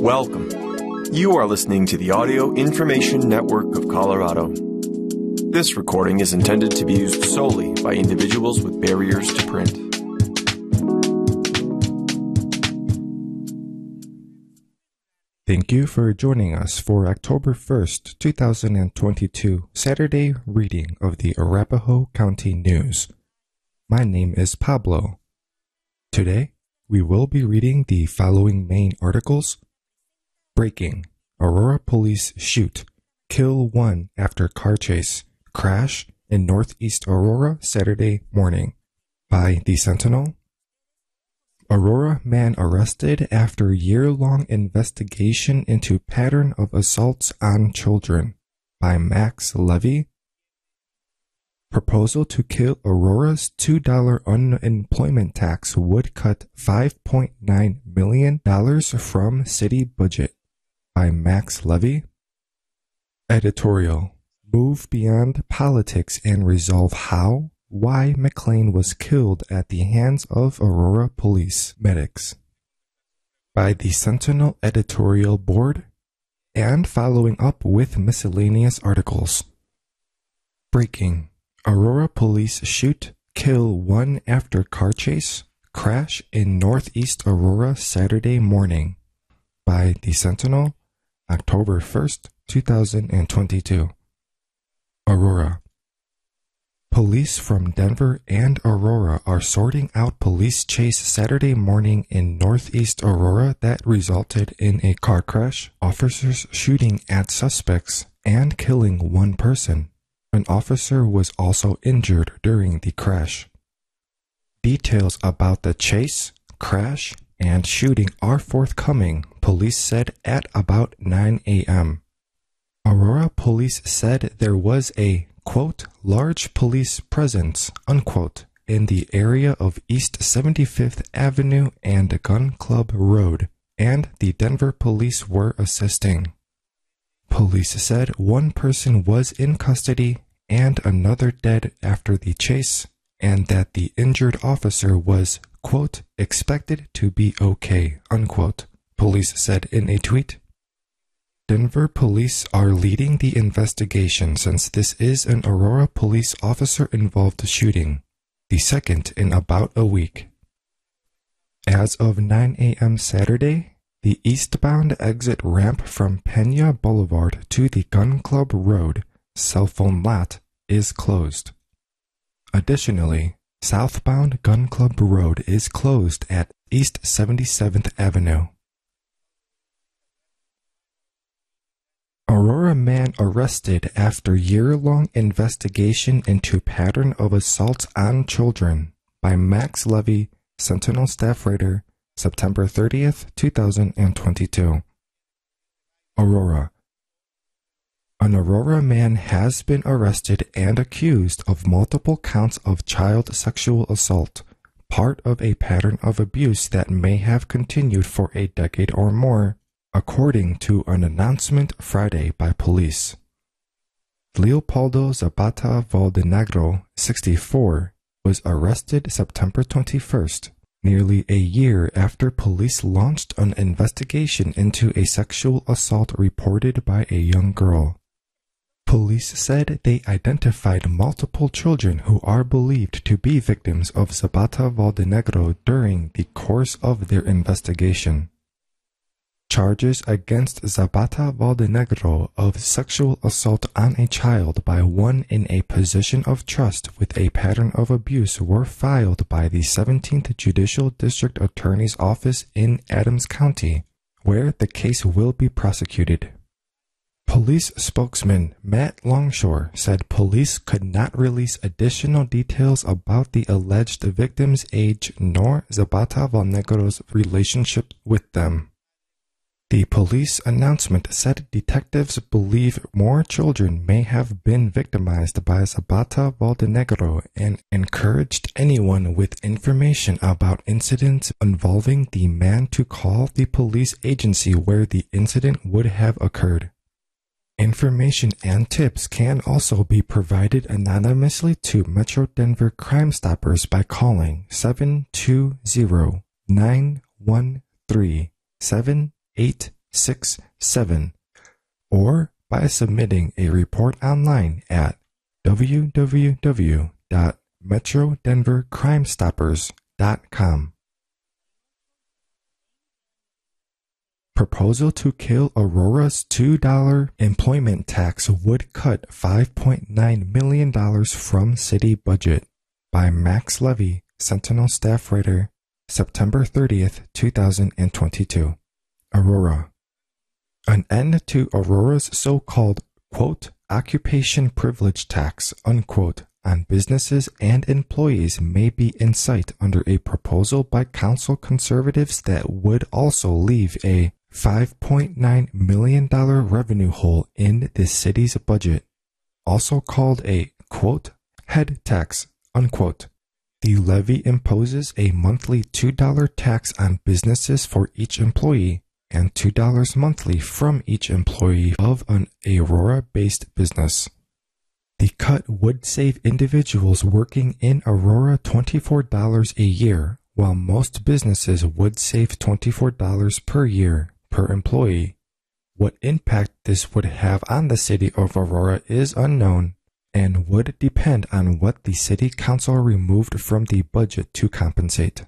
Welcome. You are listening to the Audio Information Network of Colorado. This recording is intended to be used solely by individuals with barriers to print. Thank you for joining us for October 1st, 2022, Saturday reading of the Arapahoe County News. My name is Pablo. Today, we will be reading the following main articles Breaking. Aurora police shoot, kill one after car chase, crash in Northeast Aurora Saturday morning. By The Sentinel. Aurora man arrested after year long investigation into pattern of assaults on children. By Max Levy. Proposal to kill Aurora's $2 unemployment tax would cut $5.9 million from city budget by Max Levy. Editorial Move beyond politics and resolve how, why McClain was killed at the hands of Aurora police medics. By the Sentinel editorial board and following up with miscellaneous articles. Breaking Aurora police shoot, kill one after car chase, crash in Northeast Aurora Saturday morning. By The Sentinel, October 1st, 2022. Aurora. Police from Denver and Aurora are sorting out police chase Saturday morning in Northeast Aurora that resulted in a car crash, officers shooting at suspects, and killing one person. An officer was also injured during the crash. Details about the chase, crash, and shooting are forthcoming, police said at about 9 a.m. Aurora police said there was a, quote, large police presence, unquote, in the area of East 75th Avenue and Gun Club Road, and the Denver police were assisting. Police said one person was in custody and another dead after the chase, and that the injured officer was, quote, expected to be okay, unquote, police said in a tweet. Denver police are leading the investigation since this is an Aurora police officer involved shooting, the second in about a week. As of 9 a.m. Saturday, the eastbound exit ramp from Pena Boulevard to the Gun Club Road cell phone lot is closed. Additionally, southbound Gun Club Road is closed at East 77th Avenue. Aurora man arrested after year-long investigation into pattern of assaults on children by Max Levy, Sentinel staff writer, September 30th, 2022. Aurora. An Aurora man has been arrested and accused of multiple counts of child sexual assault, part of a pattern of abuse that may have continued for a decade or more according to an announcement Friday by police. Leopoldo Zapata Valdenegro, 64, was arrested September 21st, nearly a year after police launched an investigation into a sexual assault reported by a young girl. Police said they identified multiple children who are believed to be victims of Zapata Valdenegro during the course of their investigation. Charges against Zapata Valdenegro of sexual assault on a child by one in a position of trust with a pattern of abuse were filed by the 17th Judicial District Attorney's Office in Adams County, where the case will be prosecuted. Police spokesman Matt Longshore said police could not release additional details about the alleged victim's age nor Zapata Valdenegro's relationship with them. The police announcement said detectives believe more children may have been victimized by Zapata Valdenegro and encouraged anyone with information about incidents involving the man to call the police agency where the incident would have occurred. Information and tips can also be provided anonymously to Metro Denver Crime Stoppers by calling 720 913 8 888-866-6767 or by submitting a report online at www.metrodenvercrimestoppers.com. Proposal to kill Aurora's $2 employment tax would cut $5.9 million from city budget by Max Levy, Sentinel staff writer, September 30th, 2022. Aurora. An end to Aurora's so-called, quote, occupation privilege tax, unquote, on businesses and employees may be in sight under a proposal by council conservatives that would also leave a $5.9 million revenue hole in the city's budget, also called a, quote, head tax, unquote. The levy imposes a monthly $2 tax on businesses for each employee and $2 monthly from each employee of an Aurora based business. The cut would save individuals working in Aurora $24 a year, while most businesses would save $24 per year per employee. What impact this would have on the city of Aurora is unknown and would depend on what the city council removed from the budget to compensate.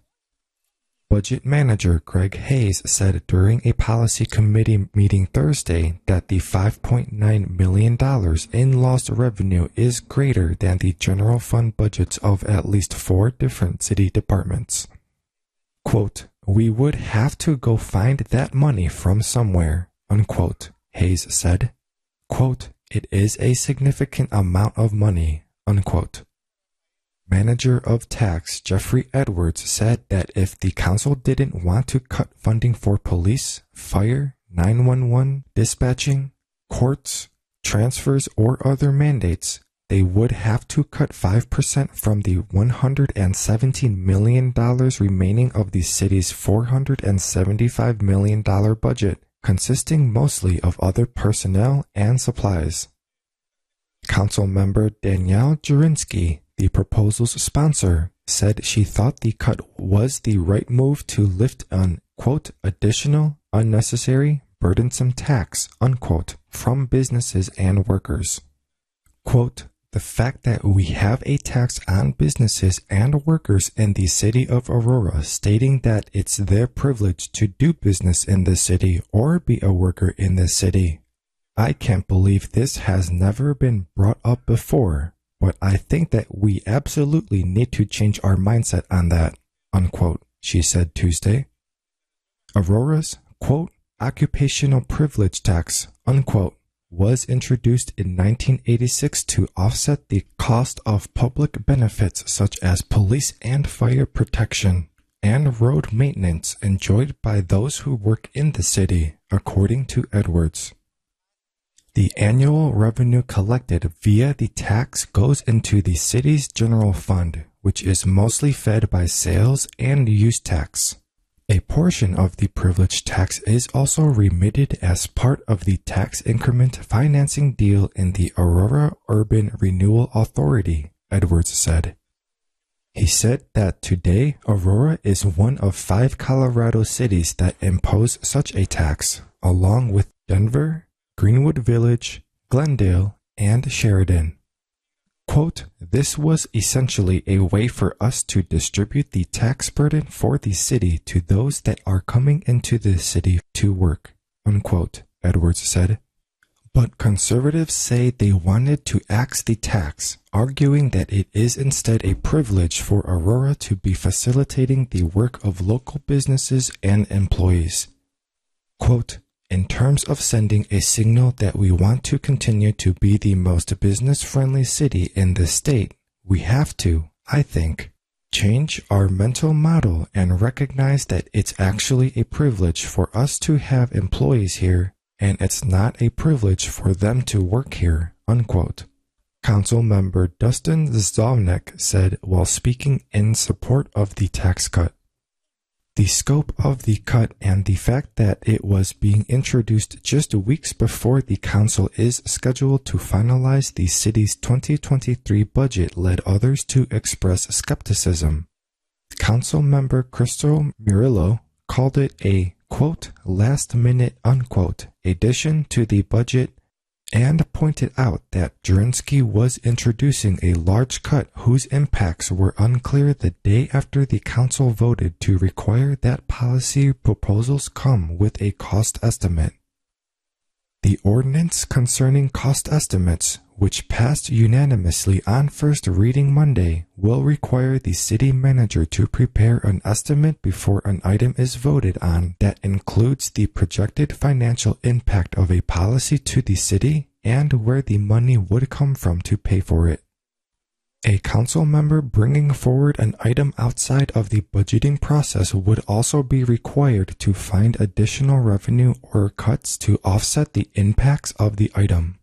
Budget manager Greg Hayes said during a policy committee meeting Thursday that the $5.9 million in lost revenue is greater than the general fund budgets of at least four different city departments. Quote, we would have to go find that money from somewhere, unquote, Hayes said. Quote, it is a significant amount of money, unquote. Manager of Tax Jeffrey Edwards said that if the council didn't want to cut funding for police, fire, 911, dispatching, courts, transfers, or other mandates, they would have to cut 5% from the $117 million remaining of the city's $475 million budget, consisting mostly of other personnel and supplies. Council member Danielle Jurinsky the proposal's sponsor said she thought the cut was the right move to lift an, quote, additional, unnecessary, burdensome tax, unquote, from businesses and workers. Quote, the fact that we have a tax on businesses and workers in the city of Aurora stating that it's their privilege to do business in the city or be a worker in the city. I can't believe this has never been brought up before, but I think that we absolutely need to change our mindset on that, unquote, she said Tuesday. Aurora's, quote, occupational privilege tax, unquote, was introduced in 1986 to offset the cost of public benefits such as police and fire protection and road maintenance enjoyed by those who work in the city, according to Edwards. The annual revenue collected via the tax goes into the city's general fund, which is mostly fed by sales and use tax. A portion of the privilege tax is also remitted as part of the tax increment financing deal in the Aurora Urban Renewal Authority, Edwards said. He said that today Aurora is one of five Colorado cities that impose such a tax, along with Denver, Greenwood Village, Glendale, and Sheridan. Quote, this was essentially a way for us to distribute the tax burden for the city to those that are coming into the city to work, unquote, Edwards said. But conservatives say they wanted to axe the tax, arguing that it is instead a privilege for Aurora to be facilitating the work of local businesses and employees. Quote, in terms of sending a signal that we want to continue to be the most business friendly city in the state, we have to, I think, change our mental model and recognize that it's actually a privilege for us to have employees here and it's not a privilege for them to work here, unquote. Council member Dustin Zvonek said while speaking in support of the tax cut. The scope of the cut and the fact that it was being introduced just weeks before the council is scheduled to finalize the city's 2023 budget led others to express skepticism. Council member Crystal Murillo called it a, quote, last minute, unquote, addition to the budget and pointed out that Jurinsky was introducing a large cut whose impacts were unclear the day after the council voted to require that policy proposals come with a cost estimate. The ordinance concerning cost estimates, which passed unanimously on first reading Monday, will require the city manager to prepare an estimate before an item is voted on that includes the projected financial impact of a policy to the city and where the money would come from to pay for it. A council member bringing forward an item outside of the budgeting process would also be required to find additional revenue or cuts to offset the impacts of the item.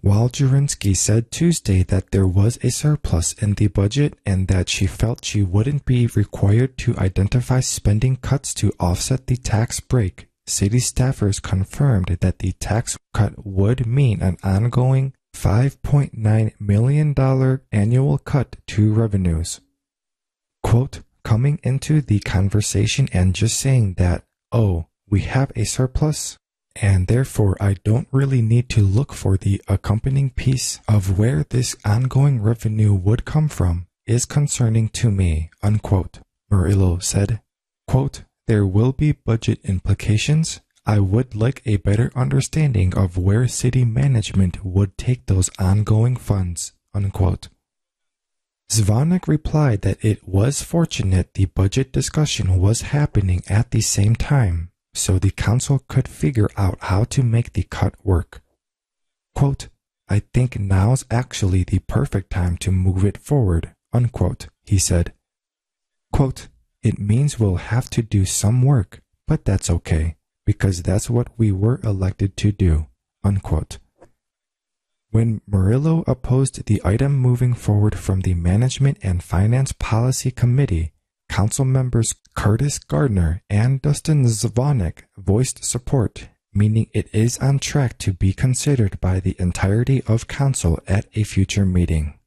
While Jurinsky said Tuesday that there was a surplus in the budget and that she felt she wouldn't be required to identify spending cuts to offset the tax break, city staffers confirmed that the tax cut would mean an ongoing $5.9 million annual cut to revenues. Quote, coming into the conversation and just saying that, oh, we have a surplus, and therefore I don't really need to look for the accompanying piece of where this ongoing revenue would come from is concerning to me, unquote, Murillo said. Quote, there will be budget implications, I would like a better understanding of where city management would take those ongoing funds. Unquote. Zvonek replied that it was fortunate the budget discussion was happening at the same time, so the council could figure out how to make the cut work. Quote, I think now's actually the perfect time to move it forward, unquote, he said. Quote, it means we'll have to do some work, but that's okay because that's what we were elected to do. Unquote. When Murillo opposed the item moving forward from the Management and Finance Policy Committee, Council members Curtis Gardner and Dustin Zvonek voiced support, meaning it is on track to be considered by the entirety of Council at a future meeting.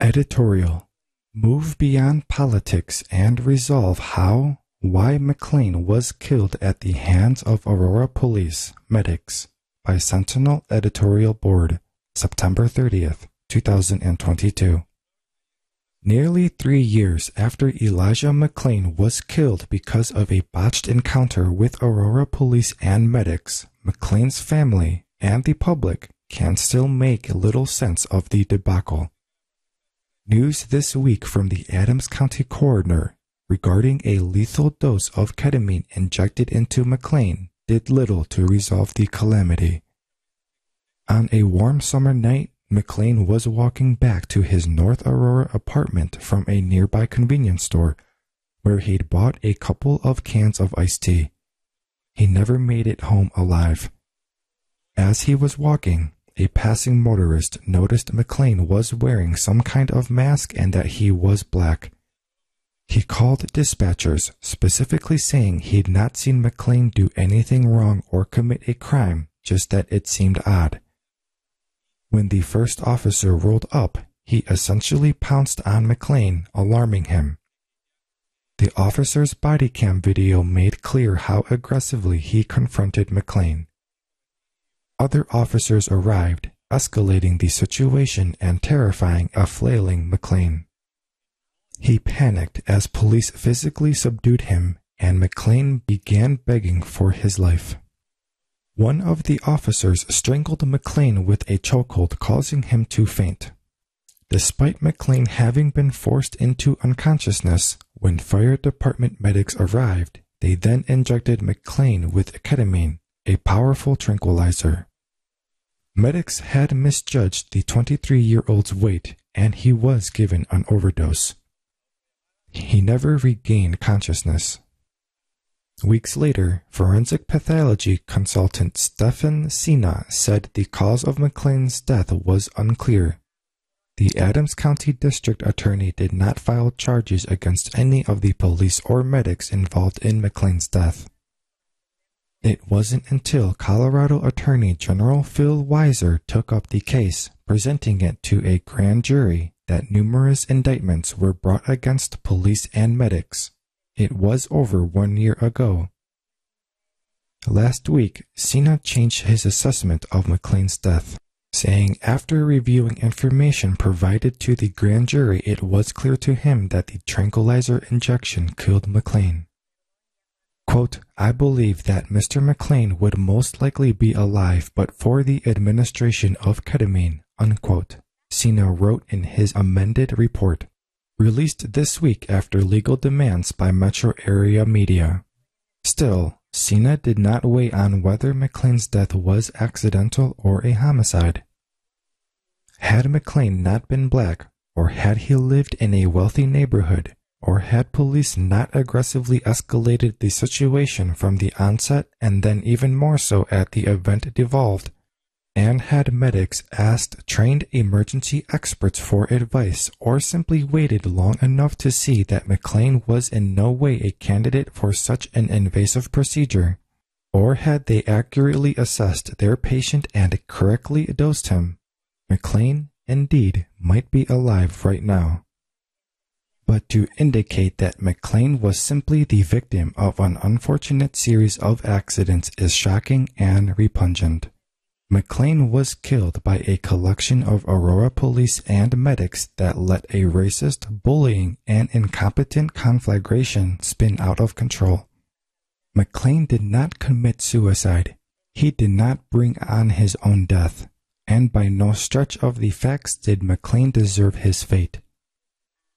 Editorial Move beyond politics and resolve how, why McClain was killed at the hands of Aurora Police Medics by Sentinel Editorial Board, September 30th, 2022. Nearly three years after Elijah McClain was killed because of a botched encounter with Aurora Police and medics, McClain's family and the public can still make little sense of the debacle. News this week from the Adams County coroner regarding a lethal dose of ketamine injected into McClain did little to resolve the calamity. On a warm summer night, McClain was walking back to his North Aurora apartment from a nearby convenience store where he'd bought a couple of cans of iced tea. He never made it home alive. As he was walking, a passing motorist noticed McClain was wearing some kind of mask and that he was black. He called dispatchers, specifically saying he'd not seen McClain do anything wrong or commit a crime, just that it seemed odd. When the first officer rolled up, he essentially pounced on McClain, alarming him. The officer's body cam video made clear how aggressively he confronted McClain. Other officers arrived, escalating the situation and terrifying a flailing McClain. He panicked as police physically subdued him and McClain began begging for his life. One of the officers strangled McClain with a chokehold, causing him to faint. Despite McClain having been forced into unconsciousness, when fire department medics arrived, they then injected McClain with ketamine, a powerful tranquilizer. Medics had misjudged the 23 year old's weight, and he was given an overdose. He never regained consciousness. Weeks later, forensic pathology consultant Stefan Cina said the cause of McClain's death was unclear. The Adams County District Attorney did not file charges against any of the police or medics involved in McClain's death. It wasn't until Colorado Attorney General Phil Weiser took up the case, presenting it to a grand jury, that numerous indictments were brought against police and medics, it was over one year ago. Last week, Cina changed his assessment of McClain's death, saying after reviewing information provided to the grand jury, it was clear to him that the tranquilizer injection killed McClain. Quote, I believe that Mr. McClain would most likely be alive but for the administration of ketamine, unquote, Cina wrote in his amended report, released this week after legal demands by metro area media. Still, Cina did not weigh on whether McClain's death was accidental or a homicide. Had McClain not been black, or had he lived in a wealthy neighborhood, or had police not aggressively escalated the situation from the onset and then even more so at the event devolved, and had medics asked trained emergency experts for advice or simply waited long enough to see that McClain was in no way a candidate for such an invasive procedure, or had they accurately assessed their patient and correctly dosed him, McClain, indeed, might be alive right now but to indicate that McClain was simply the victim of an unfortunate series of accidents is shocking and repugnant. McClain was killed by a collection of Aurora police and medics that let a racist, bullying, and incompetent conflagration spin out of control. McClain did not commit suicide. He did not bring on his own death. And by no stretch of the facts did McClain deserve his fate.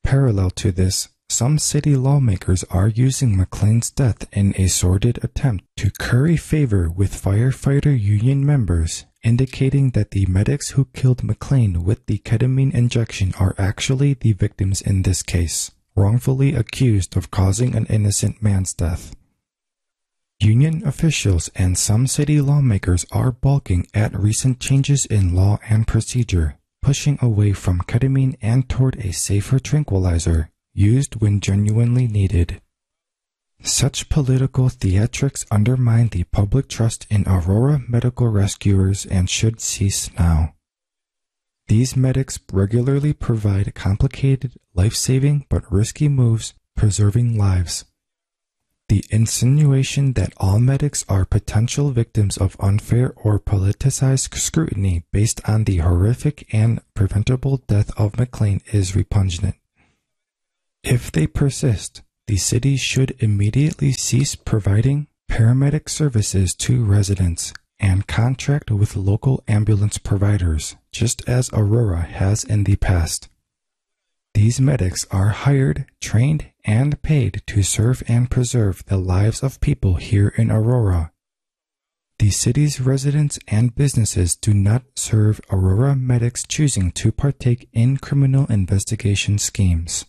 Parallel to this, some city lawmakers are using McClain's death in a sordid attempt to curry favor with firefighter union members, indicating that the medics who killed McClain with the ketamine injection are actually the victims in this case, wrongfully accused of causing an innocent man's death. Union officials and some city lawmakers are balking at recent changes in law and procedure pushing away from ketamine and toward a safer tranquilizer used when genuinely needed. Such political theatrics undermine the public trust in Aurora medical rescuers and should cease now. These medics regularly provide complicated, life saving, but risky moves, preserving lives. The insinuation that all medics are potential victims of unfair or politicized scrutiny based on the horrific and preventable death of McClain is repugnant. If they persist, the city should immediately cease providing paramedic services to residents and contract with local ambulance providers, just as Aurora has in the past. These medics are hired, trained, and paid to serve and preserve the lives of people here in Aurora. The city's residents and businesses do not serve Aurora medics choosing to partake in criminal investigation schemes.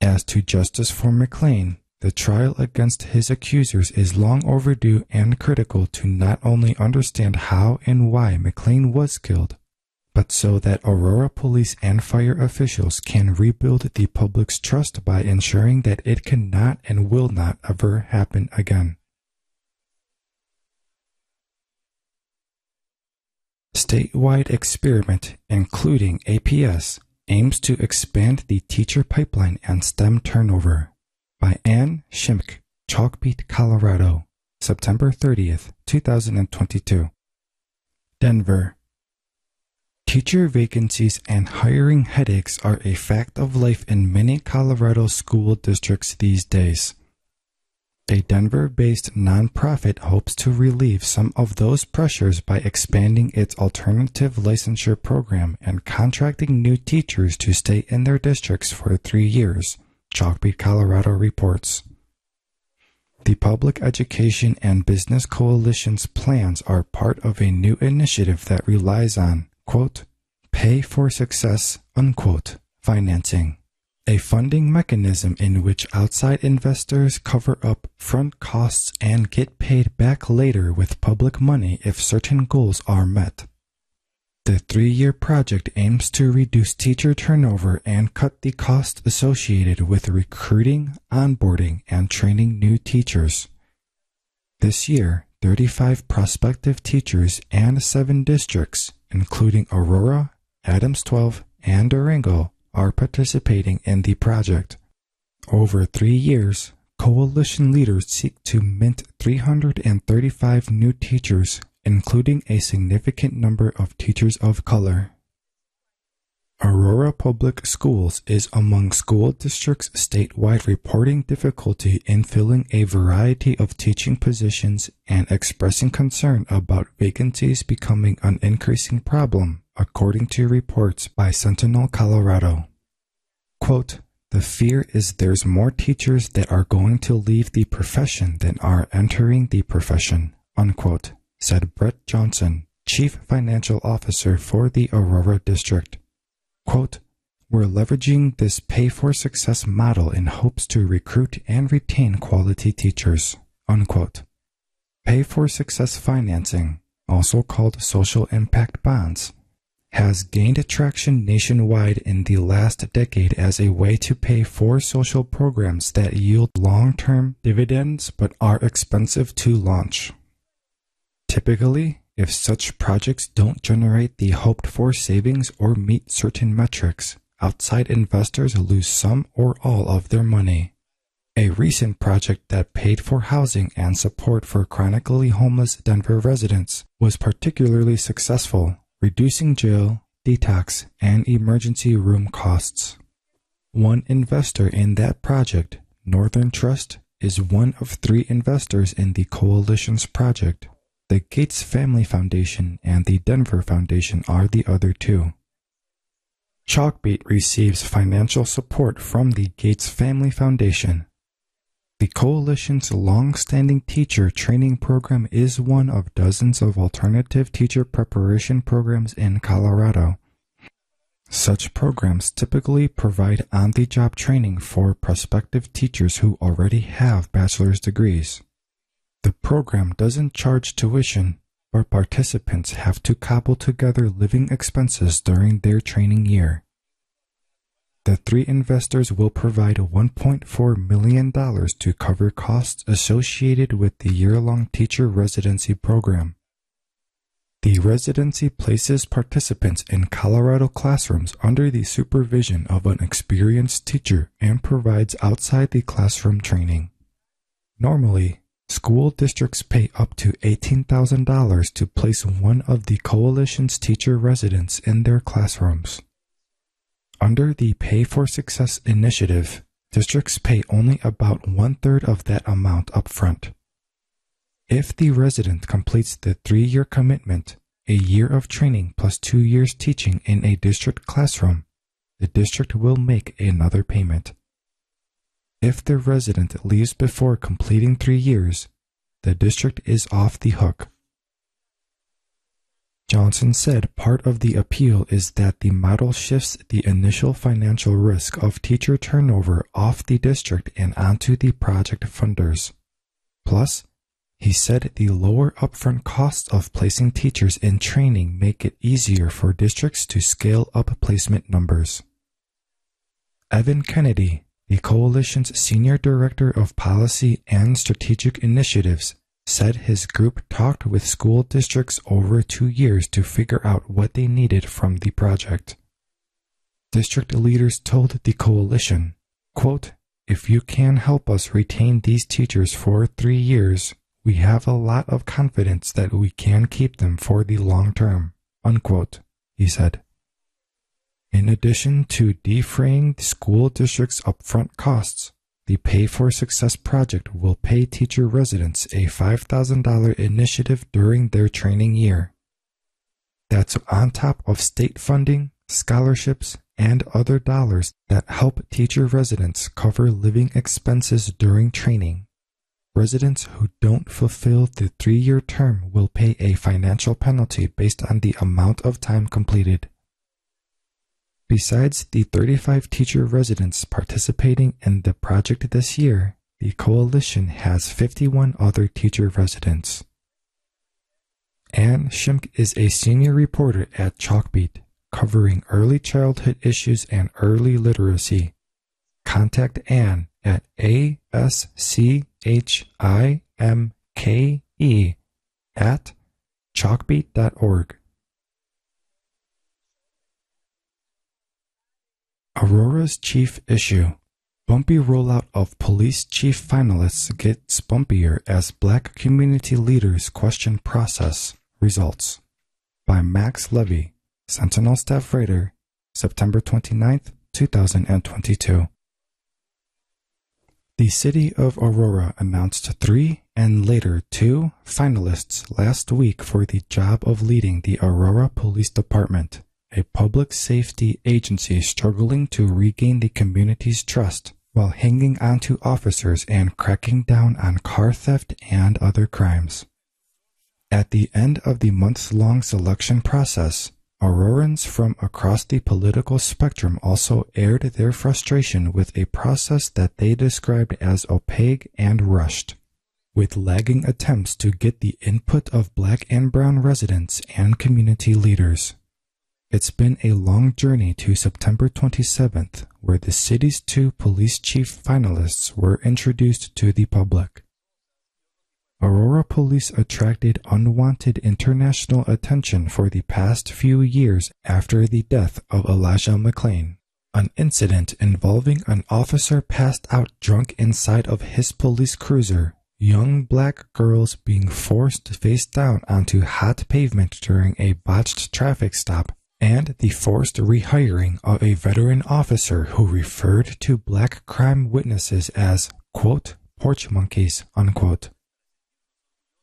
As to justice for McClain, the trial against his accusers is long overdue and critical to not only understand how and why McClain was killed, but so that Aurora police and fire officials can rebuild the public's trust by ensuring that it cannot and will not ever happen again. Statewide experiment, including APS, aims to expand the teacher pipeline and STEM turnover. By Ann Schimke, Chalkbeat, Colorado, September 30th, 2022. Denver, Teacher vacancies and hiring headaches are a fact of life in many Colorado school districts these days. A Denver based nonprofit hopes to relieve some of those pressures by expanding its alternative licensure program and contracting new teachers to stay in their districts for three years, Chalkbeat Colorado reports. The Public Education and Business Coalition's plans are part of a new initiative that relies on quote, pay for success, unquote, financing, a funding mechanism in which outside investors cover up front costs and get paid back later with public money if certain goals are met. The three year project aims to reduce teacher turnover and cut the cost associated with recruiting, onboarding, and training new teachers. This year, 35 prospective teachers and seven districts including Aurora, Adams 12, and Durango, participating in the project. Over three years, coalition leaders seek to mint 335 new teachers, including a significant number of teachers of color. Aurora Public Schools is among school districts statewide reporting difficulty in filling a variety of teaching positions and expressing concern about vacancies becoming an increasing problem, according to reports by Sentinel Colorado. Quote, the fear is there's more teachers that are going to leave the profession than are entering the profession, unquote, said Brett Johnson, Chief Financial Officer for the Aurora District. Quote, we're leveraging this pay for success model in hopes to recruit and retain quality teachers. Unquote. Pay for success financing, also called social impact bonds, has gained traction nationwide in the last decade as a way to pay for social programs that yield long term dividends but are expensive to launch. Typically, if such projects don't generate the hoped for savings or meet certain metrics, outside investors lose some or all of their money. A recent project that paid for housing and support for chronically homeless Denver residents was particularly successful, reducing jail, detox, and emergency room costs. One investor in that project, Northern Trust, is one of three investors in the coalition's project. The Gates Family Foundation and the Denver Foundation are the other two. Chalkbeat receives financial support from the Gates Family Foundation. The coalition's long-standing teacher training program is one of dozens of alternative teacher preparation programs in Colorado. Such programs typically provide on-the-job training for prospective teachers who already have bachelor's degrees. The program doesn't charge tuition, but participants have to cobble together living expenses during their training year. The three investors will provide $1.4 million to cover costs associated with the year long teacher residency program. The residency places participants in Colorado classrooms under the supervision of an experienced teacher and provides outside the classroom training. Normally, School districts pay up to $18,000 to place one of the coalition's teacher residents in their classrooms. Under the Pay for Success initiative, districts pay only about one third of that amount upfront. If the resident completes the three year commitment, a year of training plus two years teaching in a district classroom, the district will make another payment. If the resident leaves before completing three years, the district is off the hook. Johnson said part of the appeal is that the model shifts the initial financial risk of teacher turnover off the district and onto the project funders. Plus, he said the lower upfront costs of placing teachers in training make it easier for districts to scale up placement numbers. Evan Kennedy, the coalition's senior director of policy and strategic initiatives, said his group talked with school districts over two years to figure out what they needed from the project. District leaders told the coalition, quote, if you can help us retain these teachers for three years, we have a lot of confidence that we can keep them for the long term, unquote, he said. In addition to defraying the school district's upfront costs, the Pay for Success project will pay teacher residents a $5,000 initiative during their training year. That's on top of state funding, scholarships, and other dollars that help teacher residents cover living expenses during training. Residents who don't fulfill the three year term will pay a financial penalty based on the amount of time completed. Besides the 35 teacher residents participating in the project this year, the coalition has 51 other teacher residents. Ann Schimke is a senior reporter at Chalkbeat, covering early childhood issues and early literacy. Contact Anne at aschimke at chalkbeat.org. Aurora's chief issue. Bumpy rollout of police chief finalists gets bumpier as black community leaders question process results. By Max Levy, Sentinel staff writer, September 29th, 2022. The city of Aurora announced three and later two finalists last week for the job of leading the Aurora Police Department a public safety agency struggling to regain the community's trust while hanging on to officers and cracking down on car theft and other crimes. At the end of the months long selection process, Aurorans from across the political spectrum also aired their frustration with a process that they described as opaque and rushed, with lagging attempts to get the input of black and brown residents and community leaders. It's been a long journey to September 27th, where the city's two police chief finalists were introduced to the public. Aurora police attracted unwanted international attention for the past few years after the death of Elijah McClain, an incident involving an officer passed out drunk inside of his police cruiser, young black girls being forced face down onto hot pavement during a botched traffic stop, and the forced rehiring of a veteran officer who referred to black crime witnesses as, quote, porch monkeys, unquote.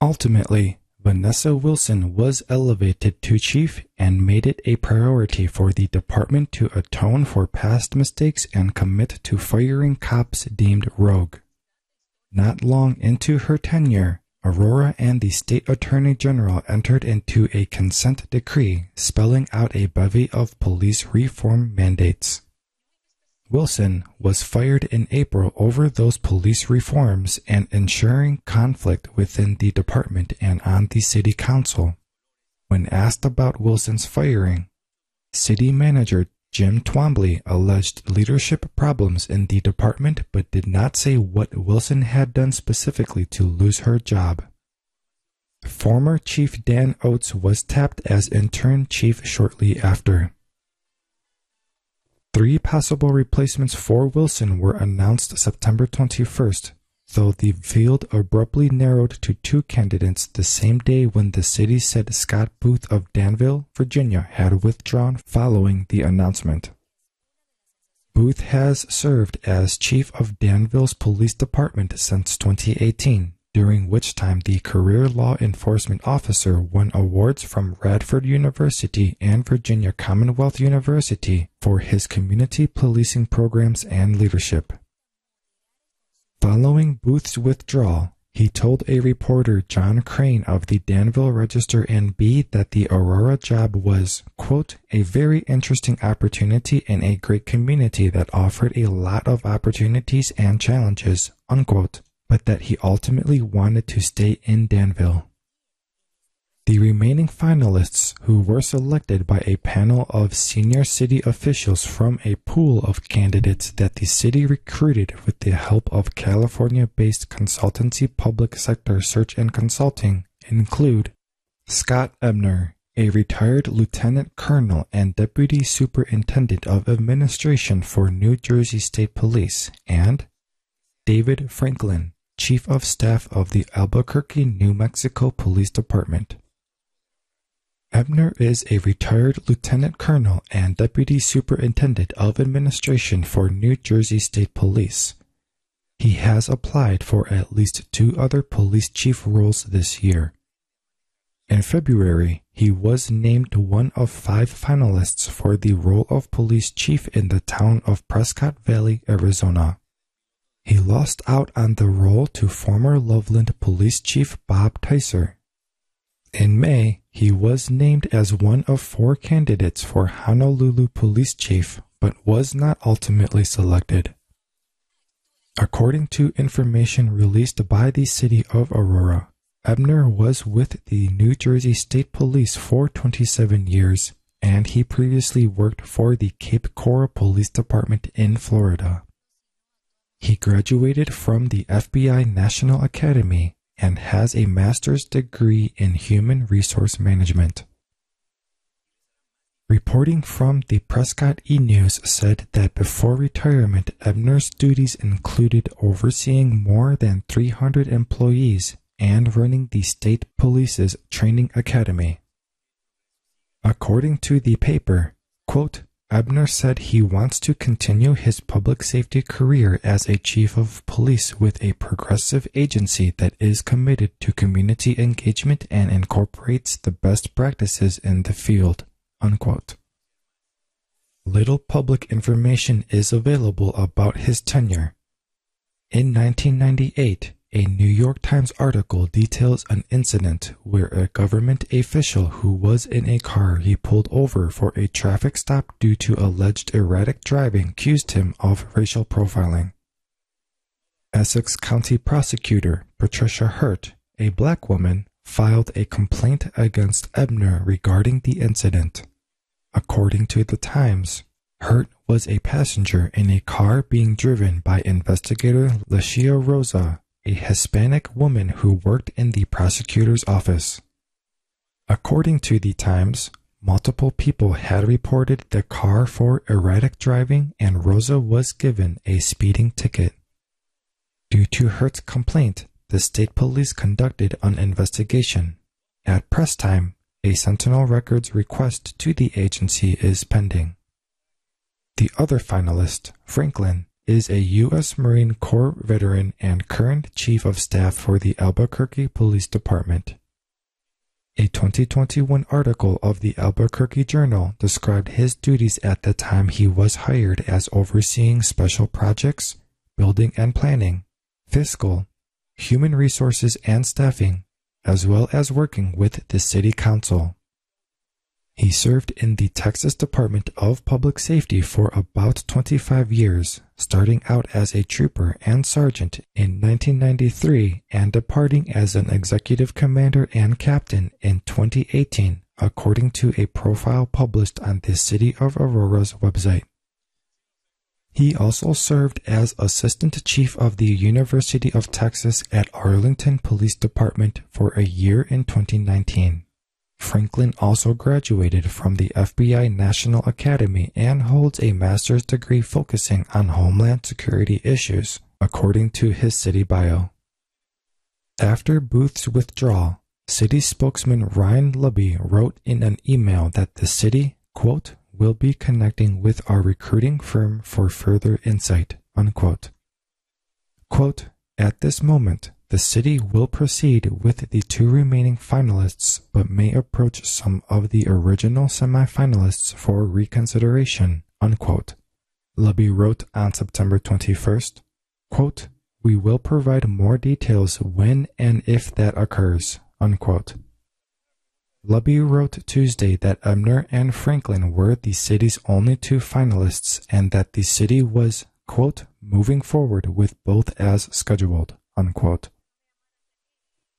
Ultimately, Vanessa Wilson was elevated to chief and made it a priority for the department to atone for past mistakes and commit to firing cops deemed rogue. Not long into her tenure, Aurora and the state attorney general entered into a consent decree spelling out a bevy of police reform mandates. Wilson was fired in April over those police reforms and ensuring conflict within the department and on the city council. When asked about Wilson's firing, city manager Jim Twombly alleged leadership problems in the department but did not say what Wilson had done specifically to lose her job. Former Chief Dan Oates was tapped as interim chief shortly after. Three possible replacements for Wilson were announced September 21st, though the field abruptly narrowed to two candidates the same day when the city said Scott Booth of Danville, Virginia, had withdrawn following the announcement. Booth has served as chief of Danville's police department since 2018, during which time the career law enforcement officer won awards from Radford University and Virginia Commonwealth University for his community policing programs and leadership. Following Booth's withdrawal, he told a reporter John Crane of the Danville Register and Bee that the Aurora job was, quote, a very interesting opportunity in a great community that offered a lot of opportunities and challenges, unquote, but that he ultimately wanted to stay in Danville. The remaining finalists, who were selected by a panel of senior city officials from a pool of candidates that the city recruited with the help of California based consultancy public sector search and consulting, include Scott Ebner, a retired lieutenant colonel and deputy superintendent of administration for New Jersey State Police, and David Franklin, chief of staff of the Albuquerque, New Mexico Police Department. Ebner is a retired lieutenant colonel and deputy superintendent of administration for New Jersey State Police. He has applied for at least two other police chief roles this year. In February, he was named one of five finalists for the role of police chief in the town of Prescott Valley, Arizona. He lost out on the role to former Loveland Police Chief Bob Ticer. In May, he was named as one of four candidates for Honolulu Police Chief, but was not ultimately selected. According to information released by the city of Aurora, Ebner was with the New Jersey State Police for 27 years, and he previously worked for the Cape Coral Police Department in Florida. He graduated from the FBI National Academy and has a master's degree in human resource management. Reporting from the Prescott E News said that before retirement, Ebner's duties included overseeing more than 300 employees and running the state police's training academy. According to the paper, quote, Ebner said he wants to continue his public safety career as a chief of police with a progressive agency that is committed to community engagement and incorporates the best practices in the field. Unquote. Little public information is available about his tenure. In 1998, a New York Times article details an incident where a government official who was in a car he pulled over for a traffic stop due to alleged erratic driving accused him of racial profiling. Essex County prosecutor Patricia Hurt, a black woman, filed a complaint against Ebner regarding the incident. According to the Times, Hurt was a passenger in a car being driven by investigator Lashia Rosa, a Hispanic woman who worked in the prosecutor's office. According to the Times, multiple people had reported the car for erratic driving and Rosa was given a speeding ticket. Due to Hurt's complaint, the state police conducted an investigation. At press time, a Sentinel Records request to the agency is pending. The other finalist, Franklin, is a U.S. Marine Corps veteran and current Chief of Staff for the Albuquerque Police Department. A 2021 article of the Albuquerque Journal described his duties at the time he was hired as overseeing special projects, building and planning, fiscal, human resources and staffing, as well as working with the City Council. He served in the Texas Department of Public Safety for about 25 years, starting out as a trooper and sergeant in 1993 and departing as an executive commander and captain in 2018, according to a profile published on the City of Aurora's website. He also served as Assistant Chief of the University of Texas at Arlington Police Department for a year in 2019. Franklin also graduated from the FBI National Academy and holds a master's degree focusing on homeland security issues, according to his city bio. After Booth's withdrawal, city spokesman Ryan Luby wrote in an email that the city, quote, will be connecting with our recruiting firm for further insight. Unquote. Quote, At this moment, the city will proceed with the two remaining finalists, but may approach some of the original semifinalists for reconsideration. Unquote. Luby wrote on September 21st, quote, We will provide more details when and if that occurs. Unquote. Luby wrote Tuesday that Ebner and Franklin were the city's only two finalists and that the city was, quote, moving forward with both as scheduled, unquote.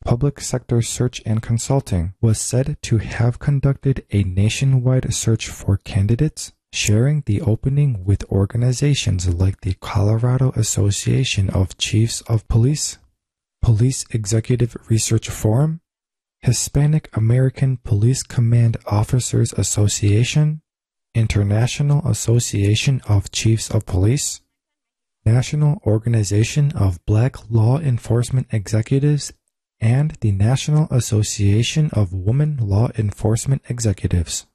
Public Sector Search and Consulting was said to have conducted a nationwide search for candidates, sharing the opening with organizations like the Colorado Association of Chiefs of Police, Police Executive Research Forum, Hispanic American Police Command Officers Association, International Association of Chiefs of Police, National Organization of Black Law Enforcement Executives, and the National Association of Women Law Enforcement Executives.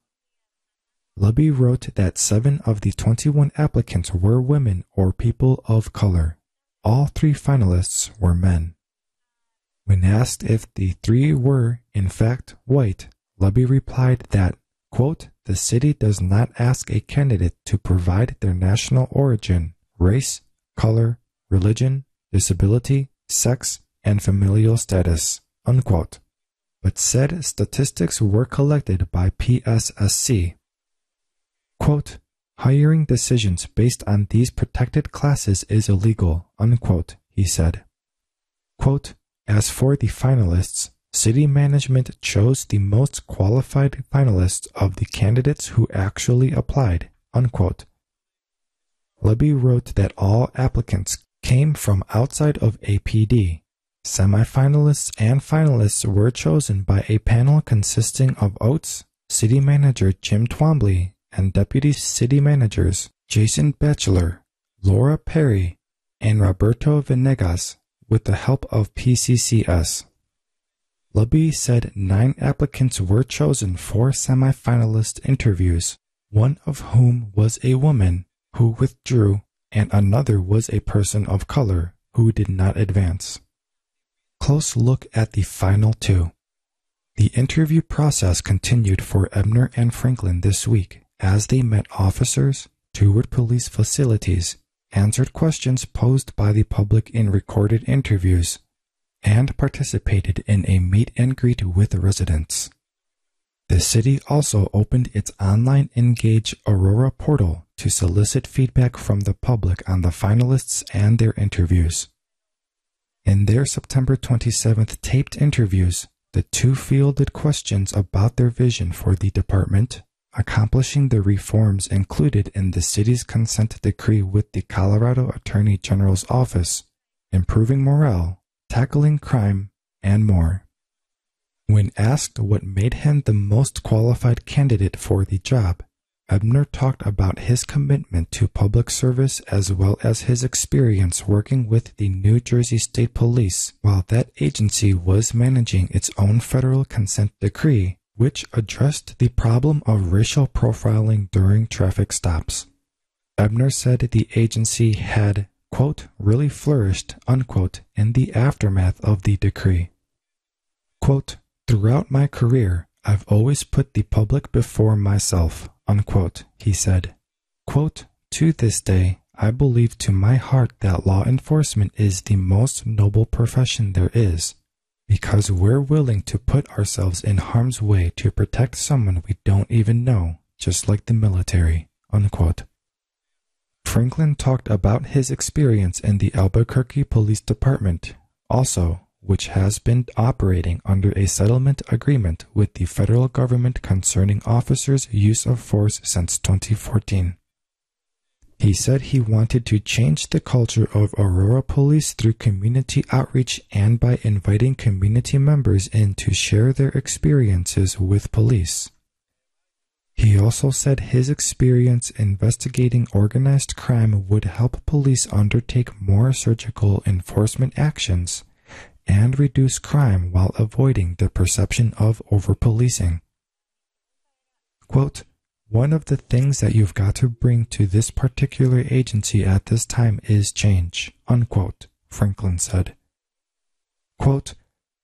Luby wrote that seven of the 21 applicants were women or people of color. All three finalists were men. When asked if the three were, in fact, white, Luby replied that, quote, the city does not ask a candidate to provide their national origin, race, color, religion, disability, sex, and familial status, unquote, but said statistics were collected by PSSC. Quote, hiring decisions based on these protected classes is illegal, unquote, he said. Quote, as for the finalists, city management chose the most qualified finalists of the candidates who actually applied. Unquote. Luby wrote that all applicants came from outside of APD. Semifinalists and finalists were chosen by a panel consisting of Oates, city manager Jim Twombly, and deputy city managers Jason Batchelor, Laura Perry, and Roberto Venegas with the help of PCCS. Libby said nine applicants were chosen for semifinalist interviews, one of whom was a woman who withdrew, and another was a person of color who did not advance. Close look at the final two. The interview process continued for Ebner and Franklin this week as they met officers, toured police facilities, answered questions posed by the public in recorded interviews, and participated in a meet and greet with residents. The city also opened its online Engage Aurora portal to solicit feedback from the public on the finalists and their interviews. In their September 27th taped interviews, the two fielded questions about their vision for the department, accomplishing the reforms included in the city's consent decree with the Colorado Attorney General's office, improving morale, tackling crime, and more. When asked what made him the most qualified candidate for the job, Ebner talked about his commitment to public service as well as his experience working with the New Jersey State Police while that agency was managing its own federal consent decree, which addressed the problem of racial profiling during traffic stops. Ebner said the agency had, quote, really flourished, unquote, in the aftermath of the decree. Quote, throughout my career, I've always put the public before myself, unquote, he said. Quote, to this day, I believe to my heart that law enforcement is the most noble profession there is, because we're willing to put ourselves in harm's way to protect someone we don't even know, just like the military, unquote. Franklin talked about his experience in the Albuquerque Police Department, also which has been operating under a settlement agreement with the federal government concerning officers' use of force since 2014. He said he wanted to change the culture of Aurora Police through community outreach and by inviting community members in to share their experiences with police. He also said his experience investigating organized crime would help police undertake more surgical enforcement actions and reduce crime while avoiding the perception of overpolicing. Quote, one of the things that you've got to bring to this particular agency at this time is change, unquote, Franklin said. Quote,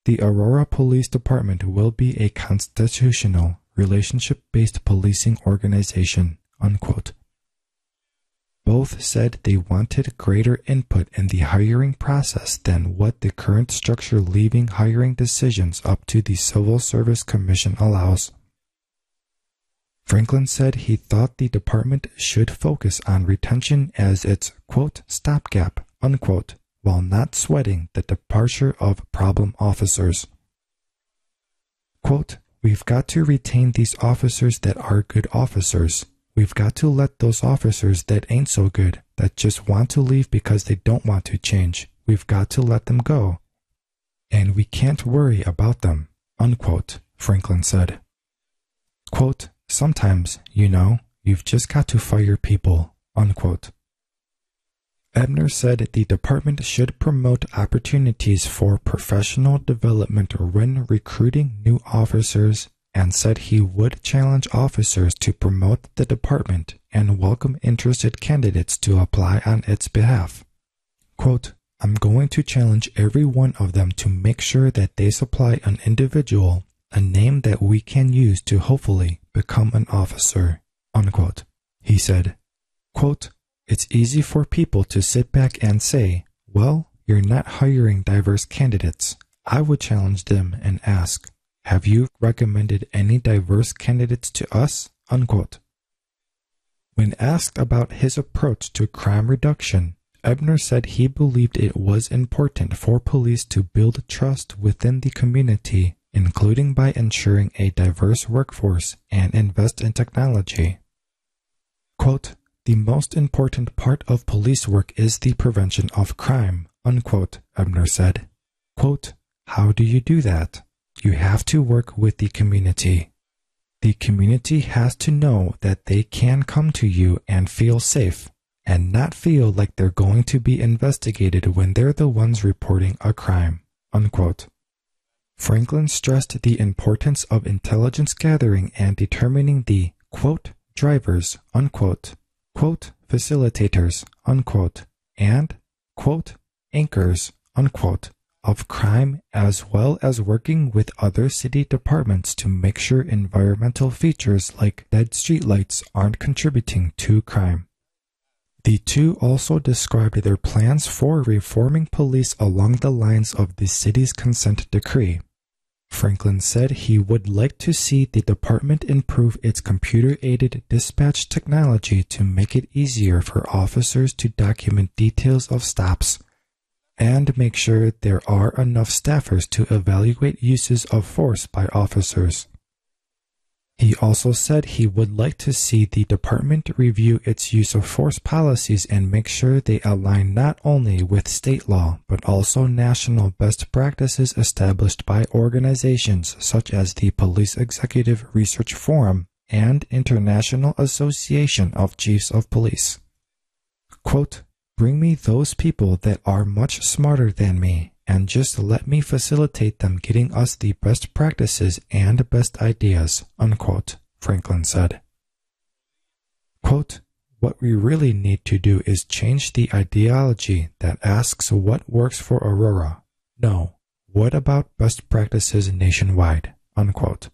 the Aurora Police Department will be a constitutional, relationship-based policing organization, unquote. Both said they wanted greater input in the hiring process than what the current structure leaving hiring decisions up to the Civil Service Commission allows. Franklin said he thought the department should focus on retention as its quote stopgap unquote while not sweating the departure of problem officers. Quote, We've got to retain these officers that are good officers. We've got to let those officers that ain't so good, that just want to leave because they don't want to change, we've got to let them go. And we can't worry about them, unquote, Franklin said. Quote, sometimes, you know, you've just got to fire people, unquote. Ebner said the department should promote opportunities for professional development when recruiting new officers and said he would challenge officers to promote the department and welcome interested candidates to apply on its behalf. Quote, I'm going to challenge every one of them to make sure that they supply an individual a name that we can use to hopefully become an officer. Unquote. He said, quote, It's easy for people to sit back and say, well, you're not hiring diverse candidates. I would challenge them and ask, have you recommended any diverse candidates to us? Unquote. When asked about his approach to crime reduction, Ebner said he believed it was important for police to build trust within the community, including by ensuring a diverse workforce and invest in technology. Quote, the most important part of police work is the prevention of crime, unquote, Ebner said. Quote, how do you do that? You have to work with the community. The community has to know that they can come to you and feel safe and not feel like they're going to be investigated when they're the ones reporting a crime. Unquote. Franklin stressed the importance of intelligence gathering and determining the quote drivers unquote quote facilitators unquote and quote anchors unquote of crime as well as working with other city departments to make sure environmental features like dead streetlights aren't contributing to crime. The two also described their plans for reforming police along the lines of the city's consent decree. Franklin said he would like to see the department improve its computer aided dispatch technology to make it easier for officers to document details of stops and make sure there are enough staffers to evaluate uses of force by officers. He also said he would like to see the department review its use of force policies and make sure they align not only with state law, but also national best practices established by organizations such as the Police Executive Research Forum and International Association of Chiefs of Police. Quote, Bring me those people that are much smarter than me and just let me facilitate them getting us the best practices and best ideas, unquote, Franklin said. Quote, what we really need to do is change the ideology that asks what works for Aurora. No, what about best practices nationwide, unquote.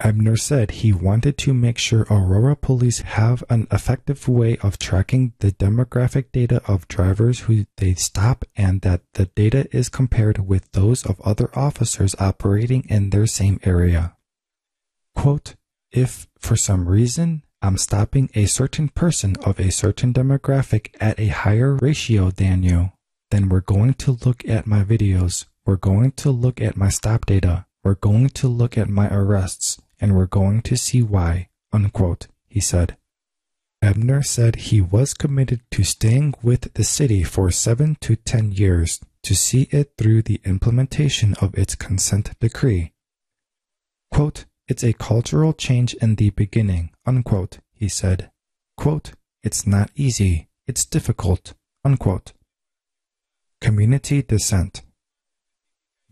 Ebner said he wanted to make sure Aurora police have an effective way of tracking the demographic data of drivers who they stop and that the data is compared with those of other officers operating in their same area. Quote, if for some reason I'm stopping a certain person of a certain demographic at a higher ratio than you, then we're going to look at my videos, we're going to look at my stop data, we're going to look at my arrests, and we're going to see why, unquote, he said. Ebner said he was committed to staying with the city for seven to ten years to see it through the implementation of its consent decree. Quote, it's a cultural change in the beginning, unquote, he said. Quote, it's not easy, it's difficult, unquote. Community dissent.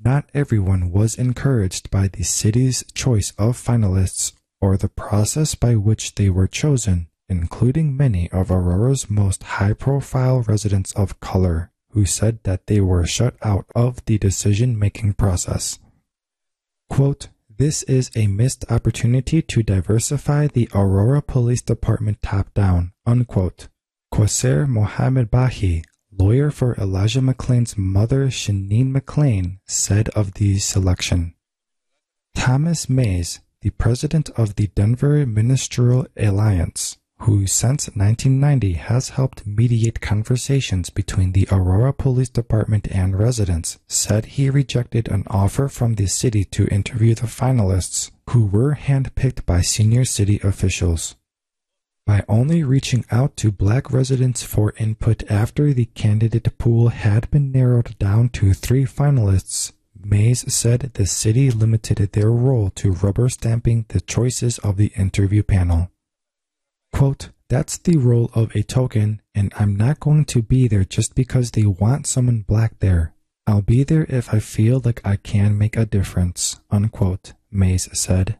Not everyone was encouraged by the city's choice of finalists or the process by which they were chosen, including many of Aurora's most high profile residents of color who said that they were shut out of the decision making process. Quote, this is a missed opportunity to diversify the Aurora Police Department top down, unquote. Qusair Mohamedbhai, lawyer for Elijah McClain's mother, Sheneen McClain, said of the selection. Thomas Mays, the president of the Denver Ministerial Alliance, who since 1990 has helped mediate conversations between the Aurora Police Department and residents, said he rejected an offer from the city to interview the finalists, who were handpicked by senior city officials by only reaching out to black residents for input after the candidate pool had been narrowed down to three finalists. Mays said the city limited their role to rubber stamping the choices of the interview panel. Quote, that's the role of a token, and I'm not going to be there just because they want someone black there. I'll be there if I feel like I can make a difference, unquote, Mays said.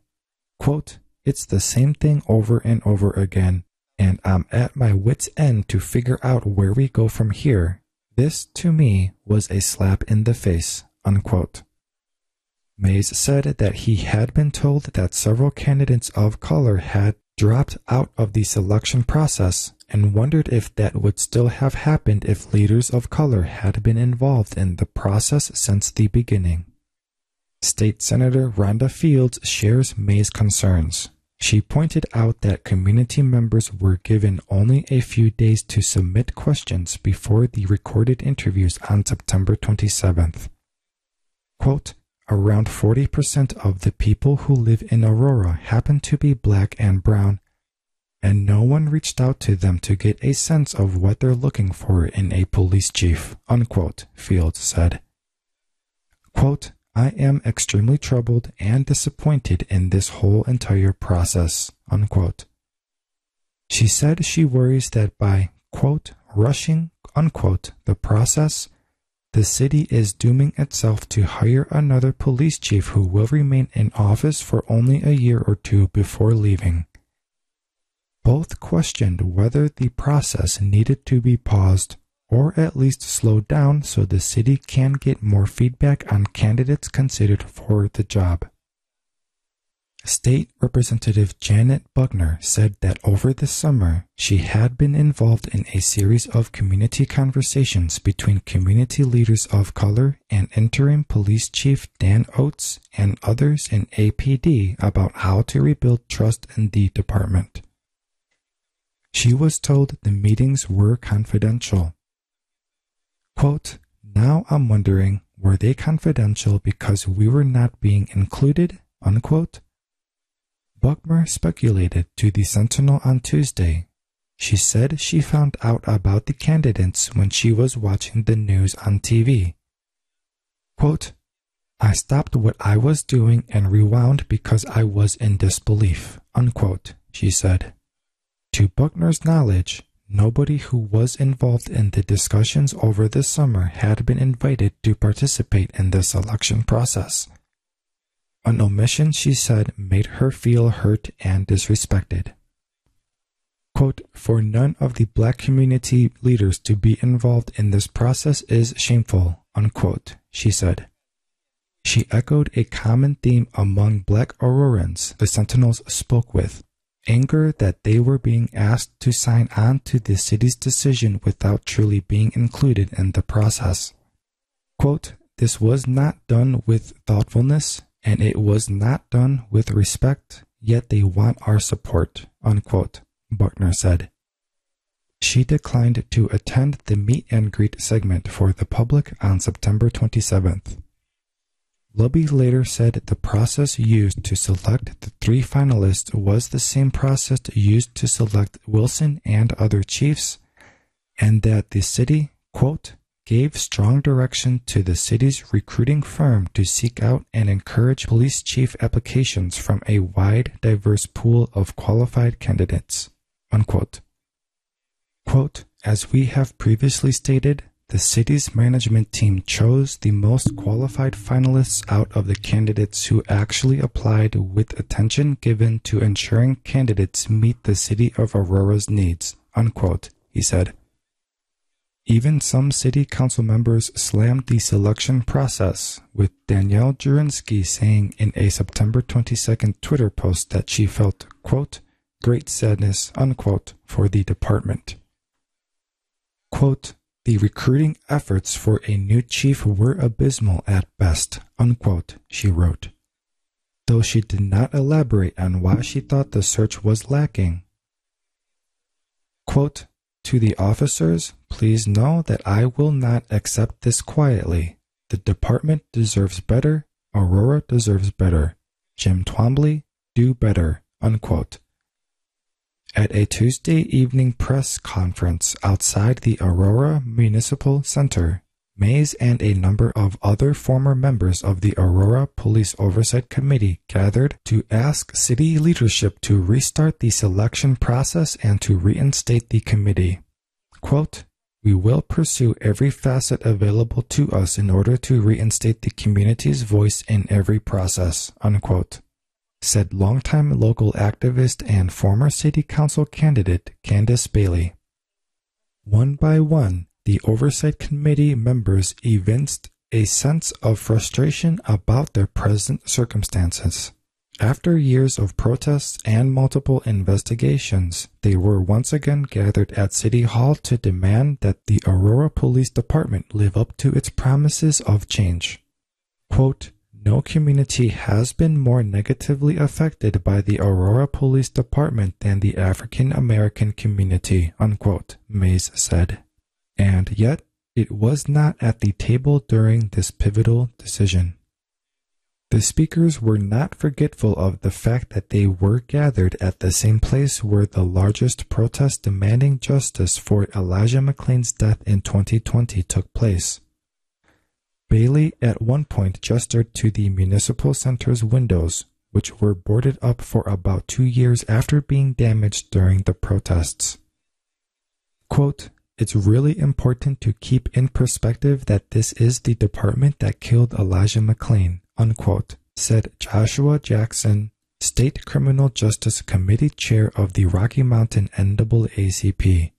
Quote, it's the same thing over and over again, and I'm at my wits' end to figure out where we go from here. This, to me, was a slap in the face. Unquote. Mays said that he had been told that several candidates of color had dropped out of the selection process and wondered if that would still have happened if leaders of color had been involved in the process since the beginning. State Senator Rhonda Fields shares May's concerns. She pointed out that community members were given only a few days to submit questions before the recorded interviews on September 27th. Quote, around 40% of the people who live in Aurora happen to be black and brown, and no one reached out to them to get a sense of what they're looking for in a police chief, unquote, Fields said. Quote, I am extremely troubled and disappointed in this whole entire process. Unquote. She said she worries that by, quote, rushing, unquote, the process, the city is dooming itself to hire another police chief who will remain in office for only a year or two before leaving. Both questioned whether the process needed to be paused or at least slowed down so the city can get more feedback on candidates considered for the job. State Representative Janet Buckner said that over the summer, she had been involved in a series of community conversations between community leaders of color and interim police chief Dan Oates and others in APD about how to rebuild trust in the department. She was told the meetings were confidential. Quote, now I'm wondering, were they confidential because we were not being included? Unquote. Buckner speculated to the Sentinel on Tuesday. She said she found out about the candidates when she was watching the news on TV. Quote, I stopped what I was doing and rewound because I was in disbelief, unquote, she said. To Buckner's knowledge, nobody who was involved in the discussions over the summer had been invited to participate in the selection process. An omission, she said, made her feel hurt and disrespected. Quote, For none of the black community leaders to be involved in this process is shameful, unquote, she said. She echoed a common theme among black Aurorans the Sentinels spoke with anger that they were being asked to sign on to the city's decision without truly being included in the process. Quote, This was not done with thoughtfulness and it was not done with respect, yet they want our support, unquote, Buckner said. She declined to attend the meet and greet segment for the public on September 27th. Luby later said the process used to select the three finalists was the same process used to select Wilson and other chiefs, and that the city, quote, gave strong direction to the city's recruiting firm to seek out and encourage police chief applications from a wide, diverse pool of qualified candidates. Unquote. Quote, As we have previously stated, the city's management team chose the most qualified finalists out of the candidates who actually applied with attention given to ensuring candidates meet the city of Aurora's needs. Unquote, he said. Even some city council members slammed the selection process, with Danielle Jurinsky saying in a September 22nd Twitter post that she felt, quote, great sadness, unquote, for the department. Quote, the recruiting efforts for a new chief were abysmal at best, unquote, she wrote. Though she did not elaborate on why she thought the search was lacking. Quote, to the officers, please know that I will not accept this quietly. The department deserves better. Aurora deserves better. Jim Twombly, do better. Unquote. At a Tuesday evening press conference outside the Aurora Municipal Center, Mays and a number of other former members of the Aurora Police Oversight Committee gathered to ask city leadership to restart the selection process and to reinstate the committee. Quote, we will pursue every facet available to us in order to reinstate the community's voice in every process, unquote, said longtime local activist and former city council candidate Candace Bailey. One by one, the Oversight Committee members evinced a sense of frustration about their present circumstances. After years of protests and multiple investigations, they were once again gathered at City Hall to demand that the Aurora Police Department live up to its promises of change. Quote, no community has been more negatively affected by the Aurora Police Department than the African American community, unquote, Mays said and yet it was not at the table during this pivotal decision. The speakers were not forgetful of the fact that they were gathered at the same place where the largest protest demanding justice for Elijah McClain's death in 2020 took place. Bailey at one point gestured to the municipal center's windows, which were boarded up for about two years after being damaged during the protests. Quote, it's really important to keep in perspective that this is the department that killed Elijah McClain, unquote, said Joshua Jackson, State Criminal Justice Committee Chair of the Rocky Mountain NAACP.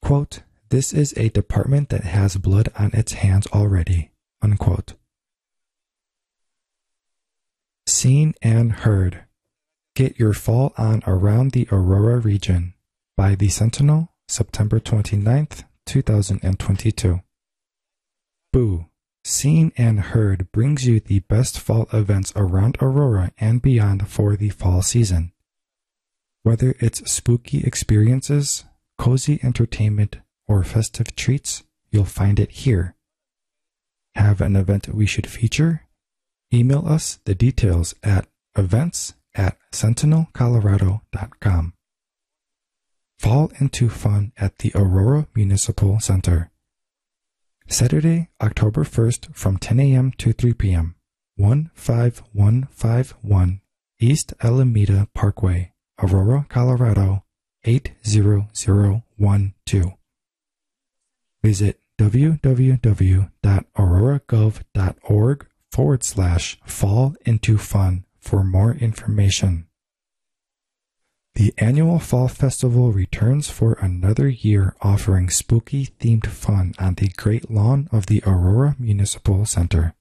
Quote, this is a department that has blood on its hands already, unquote. Seen and heard. Get your fall on around the Aurora region by the Sentinel, September 29th, 2022. Boo. Seen and Heard brings you the best fall events around Aurora and beyond for the fall season. Whether it's spooky experiences, cozy entertainment, or festive treats, you'll find it here. Have an event we should feature? Email us the details at events at sentinelcolorado.com. Fall into fun at the Aurora Municipal Center. Saturday, October 1st from 10 a.m. to 3 p.m. 15151 East Alameda Parkway, Aurora, Colorado 80012. Visit www.auroragov.org forward slash fall into fun for more information. The annual Fall Festival returns for another year offering spooky themed fun on the great lawn of the Aurora Municipal Center.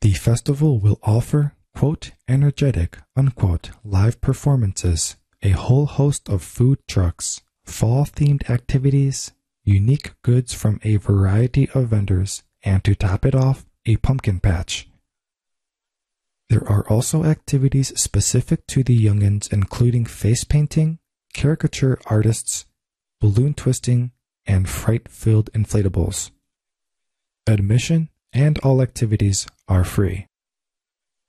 The festival will offer, quote, energetic, unquote, live performances, a whole host of food trucks, fall themed activities, unique goods from a variety of vendors, and to top it off, a pumpkin patch. There are also activities specific to the youngins, including face painting, caricature artists, balloon twisting, and fright filled inflatables. Admission and all activities are free.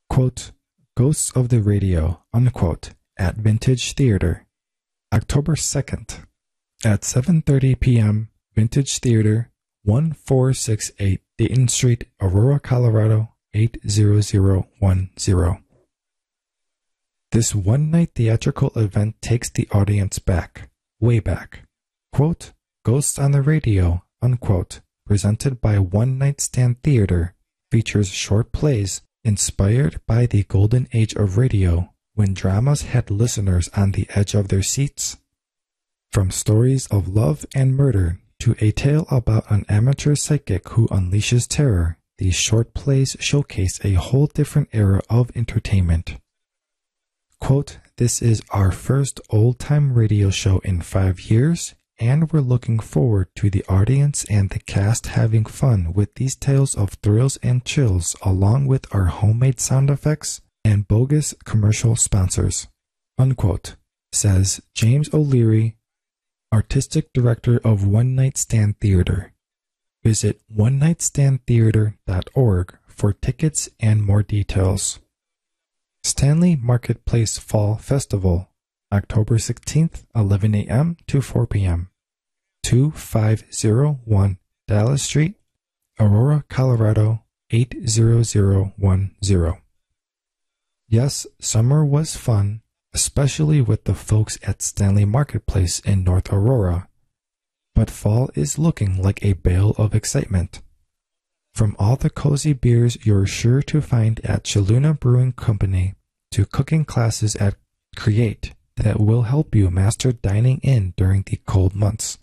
Quote, Ghosts of the Radio, unquote, at Vintage Theater, October 2nd, at 7.30 p.m., Vintage Theater, 1468 Dayton Street, Aurora, Colorado, 80010. This one night theatrical event takes the audience back, way back. Quote, Ghosts on the Radio, unquote, presented by One Night Stand Theater, features short plays inspired by the golden age of radio when dramas had listeners on the edge of their seats. From stories of love and murder to a tale about an amateur psychic who unleashes terror these short plays showcase a whole different era of entertainment. Quote, This is our first old time radio show in five years, and we're looking forward to the audience and the cast having fun with these tales of thrills and chills, along with our homemade sound effects and bogus commercial sponsors. Unquote, says James O'Leary, Artistic Director of One Night Stand Theater. Visit onenightstandtheater.org for tickets and more details. Stanley Marketplace Fall Festival, October 16th, 11 a.m. to 4 p.m. 2501 Dallas Street, Aurora, Colorado 80010. Yes, summer was fun, especially with the folks at Stanley Marketplace in North Aurora but fall is looking like a bale of excitement. From all the cozy beers you're sure to find at Cheluna Brewing Company to cooking classes at Create that will help you master dining in during the cold months.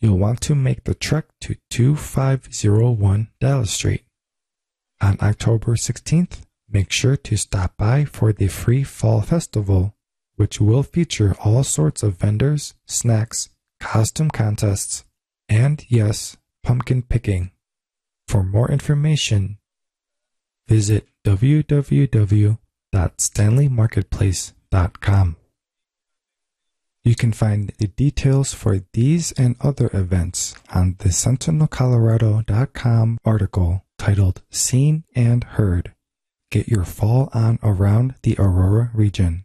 You'll want to make the trek to 2501 Dallas Street. On October 16th, make sure to stop by for the free fall festival, which will feature all sorts of vendors, snacks, costume contests, and yes, pumpkin picking. For more information, visit www.stanleymarketplace.com. You can find the details for these and other events on the sentinelcolorado.com article titled Seen and Heard. Get your fall on around the Aurora region.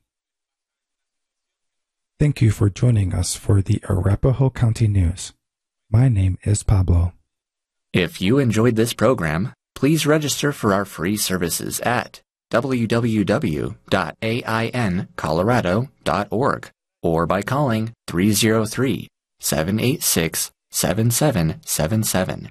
Thank you for joining us for the Arapahoe County News. My name is Pablo. If you enjoyed this program, please register for our free services at www.aincolorado.org or by calling 303 786 7777.